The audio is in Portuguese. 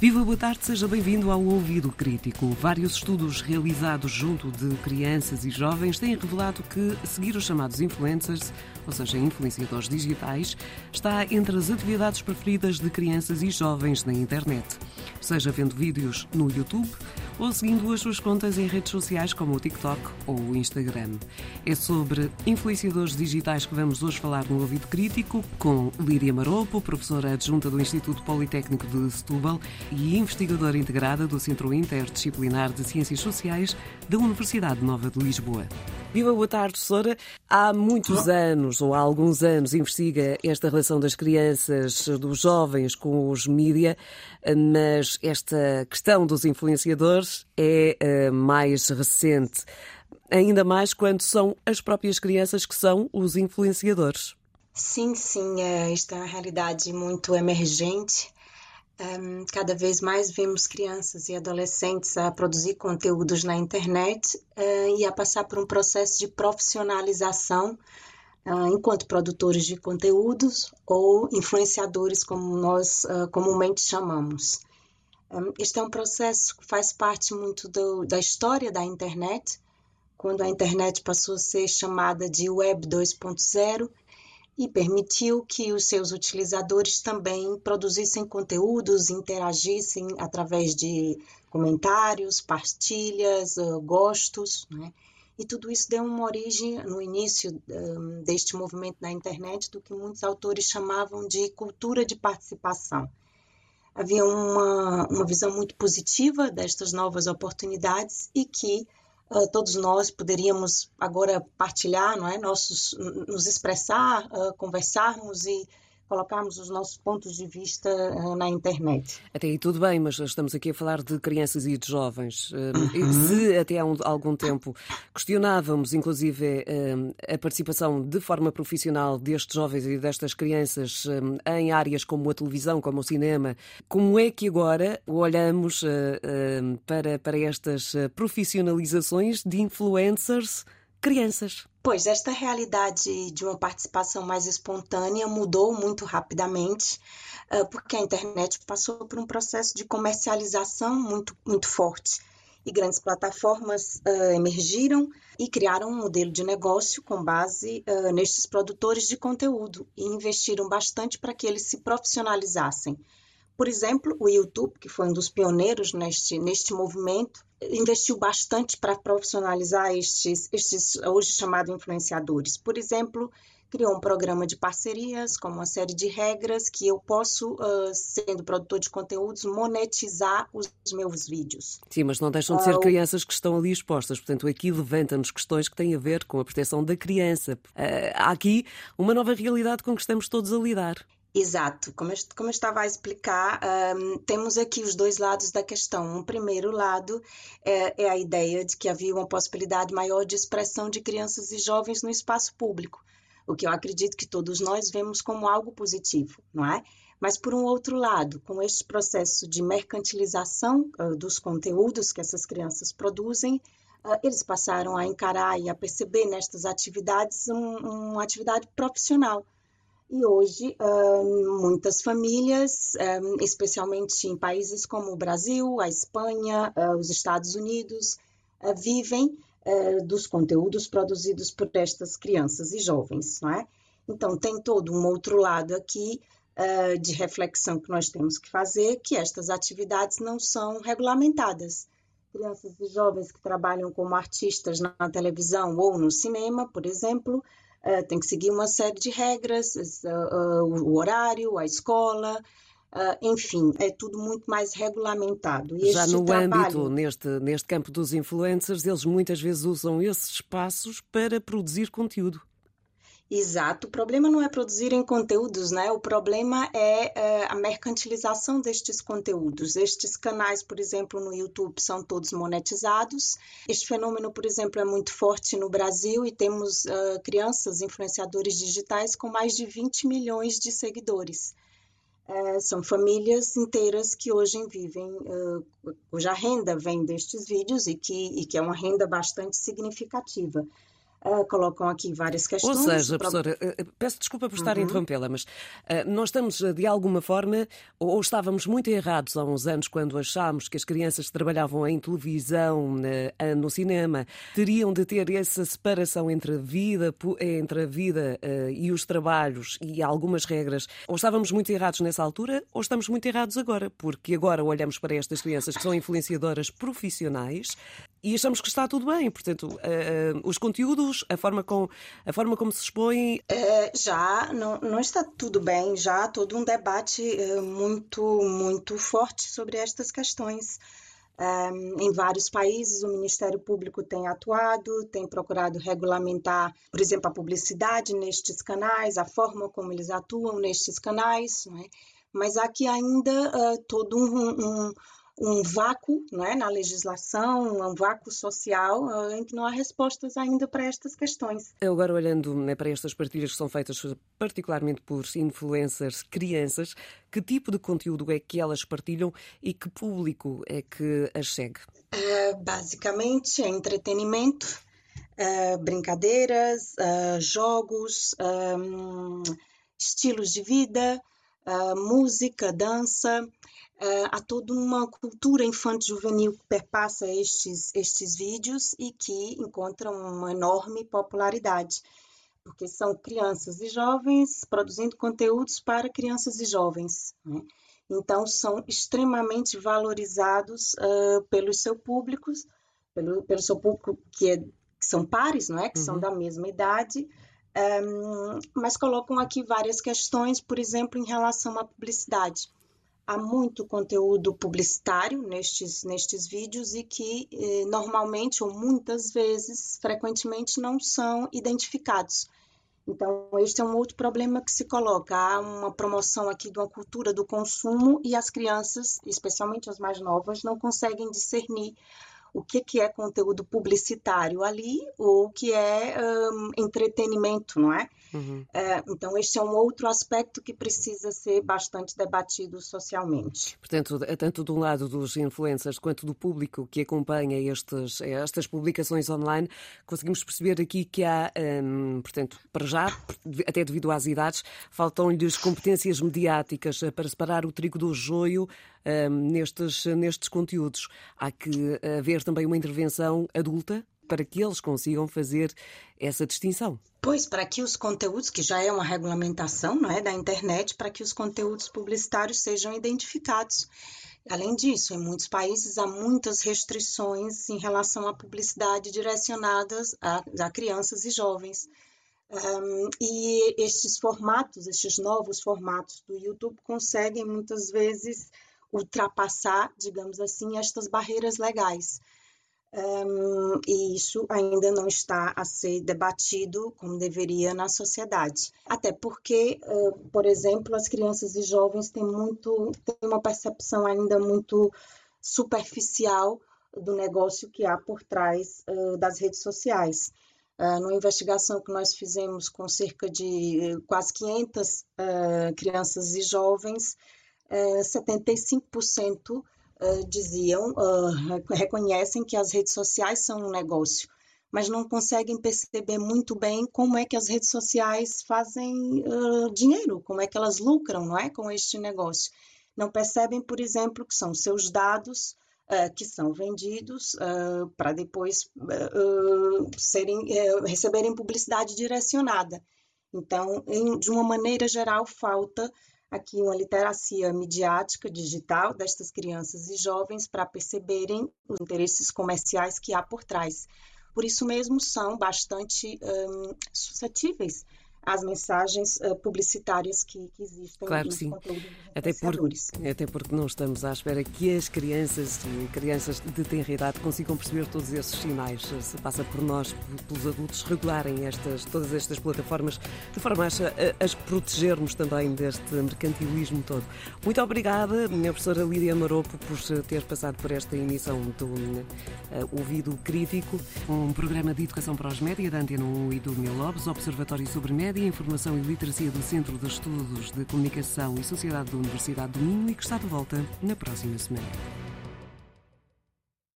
Viva, boa tarde, seja bem-vindo ao Ouvido Crítico. Vários estudos realizados junto de crianças e jovens têm revelado que seguir os chamados influencers, ou seja, influenciadores digitais, está entre as atividades preferidas de crianças e jovens na internet. Seja vendo vídeos no YouTube ou seguindo as suas contas em redes sociais como o TikTok ou o Instagram. É sobre influenciadores digitais que vamos hoje falar no Ouvido Crítico com Lídia Maropo, professora adjunta do Instituto Politécnico de Setúbal e investigadora integrada do Centro Interdisciplinar de Ciências Sociais da Universidade Nova de Lisboa. Viva, boa tarde, professora. Há muitos anos, ou há alguns anos, investiga esta relação das crianças, dos jovens com os mídia, mas esta questão dos influenciadores é uh, mais recente. Ainda mais quando são as próprias crianças que são os influenciadores. Sim, sim, é, esta é uma realidade muito emergente um, cada vez mais vemos crianças e adolescentes a produzir conteúdos na internet uh, e a passar por um processo de profissionalização uh, enquanto produtores de conteúdos ou influenciadores, como nós uh, comumente chamamos. Um, este é um processo que faz parte muito do, da história da internet, quando a internet passou a ser chamada de Web 2.0 e permitiu que os seus utilizadores também produzissem conteúdos, interagissem através de comentários, partilhas, uh, gostos, né? E tudo isso deu uma origem no início um, deste movimento na internet do que muitos autores chamavam de cultura de participação. Havia uma, uma visão muito positiva destas novas oportunidades e que uh, todos nós poderíamos agora partilhar, não é? Nossos, nos expressar, uh, conversarmos e colocarmos os nossos pontos de vista uh, na internet. Até aí tudo bem, mas estamos aqui a falar de crianças e de jovens. Uhum. Se até há um, algum tempo questionávamos, inclusive, a participação de forma profissional destes jovens e destas crianças em áreas como a televisão, como o cinema, como é que agora olhamos para, para estas profissionalizações de influencers crianças? Pois, esta realidade de uma participação mais espontânea mudou muito rapidamente, porque a internet passou por um processo de comercialização muito, muito forte. E grandes plataformas uh, emergiram e criaram um modelo de negócio com base uh, nestes produtores de conteúdo e investiram bastante para que eles se profissionalizassem. Por exemplo, o YouTube, que foi um dos pioneiros neste, neste movimento, investiu bastante para profissionalizar estes, estes hoje chamados influenciadores. Por exemplo, criou um programa de parcerias com uma série de regras que eu posso, uh, sendo produtor de conteúdos, monetizar os meus vídeos. Sim, mas não deixam de ser uh, crianças que estão ali expostas. Portanto, aqui levanta-nos questões que têm a ver com a proteção da criança. Uh, há aqui uma nova realidade com que estamos todos a lidar. Exato, como eu, como eu estava a explicar, um, temos aqui os dois lados da questão. Um primeiro lado é, é, a ideia de que havia uma possibilidade maior de expressão de crianças e jovens no espaço público, o que eu acredito que todos nós vemos como algo positivo, não é? Mas, por um outro lado, com este processo de mercantilização uh, dos conteúdos que essas crianças produzem, uh, eles passaram a encarar e a perceber nestas atividades um, uma atividade profissional e hoje, muitas famílias, especialmente em países como o Brasil, a Espanha, ah, os Estados Unidos, ah, vivem ah, dos conteúdos produzidos por estas crianças e jovens, não é? Então, tem todo um outro lado aqui de reflexão que nós temos que fazer, que estas atividades não são regulamentadas. Crianças e jovens que trabalham como artistas na televisão ou no cinema, por exemplo, uh, tem que seguir uma série de regras, uh, o horário, a escola, Uh, enfim, é tudo muito mais regulamentado. E Já no trabalho... âmbito, neste, neste campo dos influencers, eles muitas vezes usam esses espaços para produzir conteúdo. Exato. O problema não é produzirem conteúdos, né? O problema é, é, a mercantilização destes conteúdos. Estes canais, por exemplo, no YouTube, são todos monetizados. Este fenômeno, por exemplo, é muito forte no Brasil e temos uh, crianças influenciadores digitais com mais de 20 milhões de seguidores. É, são famílias inteiras que hoje vivem, uh, cuja renda vem destes vídeos e que, e que é uma renda bastante significativa. Uh, colocam aqui várias questões. Ou seja, professora, uh, peço desculpa por estar uhum. a interrompê-la, mas uh, nós estamos, de alguma forma, ou, ou, estávamos muito errados há uns anos quando achámos que as crianças que trabalhavam em televisão, no cinema, teriam de ter essa separação entre a vida, entre a vida e os trabalhos e algumas regras. Ou estávamos muito errados nessa altura, ou estamos muito errados agora, porque agora olhamos para estas crianças que são influenciadoras profissionais e achamos que está tudo bem. Portanto, uh, os conteúdos, a forma, com, a forma como se expõe. É, já não, não está tudo bem, já há todo um debate uh, muito, muito forte sobre estas questões. Um, em vários países, o Ministério Público tem atuado, tem procurado regulamentar, por exemplo, a publicidade nestes canais, a forma como eles atuam nestes canais, é? mas há aqui ainda uh, todo um, um um vácuo é, na legislação, um vácuo social, uh, em que não há respostas ainda para estas questões. Agora, olhando né, para estas partilhas que são feitas particularmente por influencers crianças, que tipo de conteúdo é que elas partilham e que público é que as segue? Uh, basicamente, é entretenimento, uh, brincadeiras, jogos, um, estilos de vida, música, dança. Uh, há toda uma cultura infanto-juvenil que perpassa estes, estes vídeos e que encontram uma enorme popularidade, porque são crianças e jovens produzindo conteúdos para crianças e jovens. Né? Então, são extremamente valorizados uh, pelos seus públicos, pelo, pelo seu público que, é, que são pares, não é? que uhum. são da mesma idade, um, mas colocam aqui várias questões, por exemplo, em relação à publicidade há muito conteúdo publicitário nestes, nestes vídeos e que eh, normalmente ou muitas vezes, frequentemente, não são identificados. Então, este é um outro problema que se coloca. Há uma promoção aqui de uma cultura do consumo e as crianças, especialmente as mais novas, não conseguem discernir o que, que é conteúdo publicitário ali ou o que é um, entretenimento, não é? Uhum. é? Então, este é um outro aspecto que precisa ser bastante debatido socialmente. Portanto, tanto do lado dos influencers quanto do público que acompanha estes, estas publicações online, conseguimos perceber aqui que há, um, portanto, para já, até devido às idades, faltam-lhes competências mediáticas para separar o trigo do joio nestes, nestes conteúdos. Há que haver também uma intervenção adulta para que eles consigam fazer essa distinção. Pois, para que os conteúdos, que já é uma regulamentação não é, da internet, para que os conteúdos publicitários sejam identificados. Além disso, em muitos países há muitas restrições em relação à publicidade direcionadas a, a crianças e jovens. Um, e estes formatos, estes novos formatos do YouTube conseguem muitas vezes ultrapassar, digamos assim, estas barreiras legais. Um, e isso ainda não está a ser debatido como deveria na sociedade. Até porque, uh, por exemplo, as crianças e jovens têm, muito, têm uma percepção ainda muito superficial do negócio que há por trás uh, das redes sociais. Uh, numa investigação que nós fizemos com cerca de quase 500 crianças e jovens, 75% uh, diziam, uh, reconhecem que as redes sociais são um negócio, mas não conseguem perceber muito bem como é que as redes sociais fazem uh, dinheiro, como é que elas lucram, não é, com este negócio. Não percebem, por exemplo, que são seus dados que são vendidos para depois serem, receberem publicidade direcionada. Então, em, de uma maneira geral, falta aqui uma literacia midiática digital destas crianças e jovens para perceberem os interesses comerciais que há por trás. Por isso mesmo são bastante um, suscetíveis as mensagens uh, publicitárias que, que, existem claro que sim. até porque, até porque não estamos à espera que as crianças e crianças de tenra idade consigam perceber todos esses sinais. Se passa por nós, pelos adultos, regularem estas, todas estas plataformas de forma a, as protegermos também deste mercantilismo todo. Muito obrigada, minha professora Lídia Maropo, por ter passado por esta emissão do uh, Ouvido Crítico, um programa de educação para os média da Antena 1 e do Mil Lobos, Observatório sobre Média Média, Informação e Literacia do Centro de Estudos de Comunicação e Sociedade da Universidade do Minho e que está de volta na próxima semana.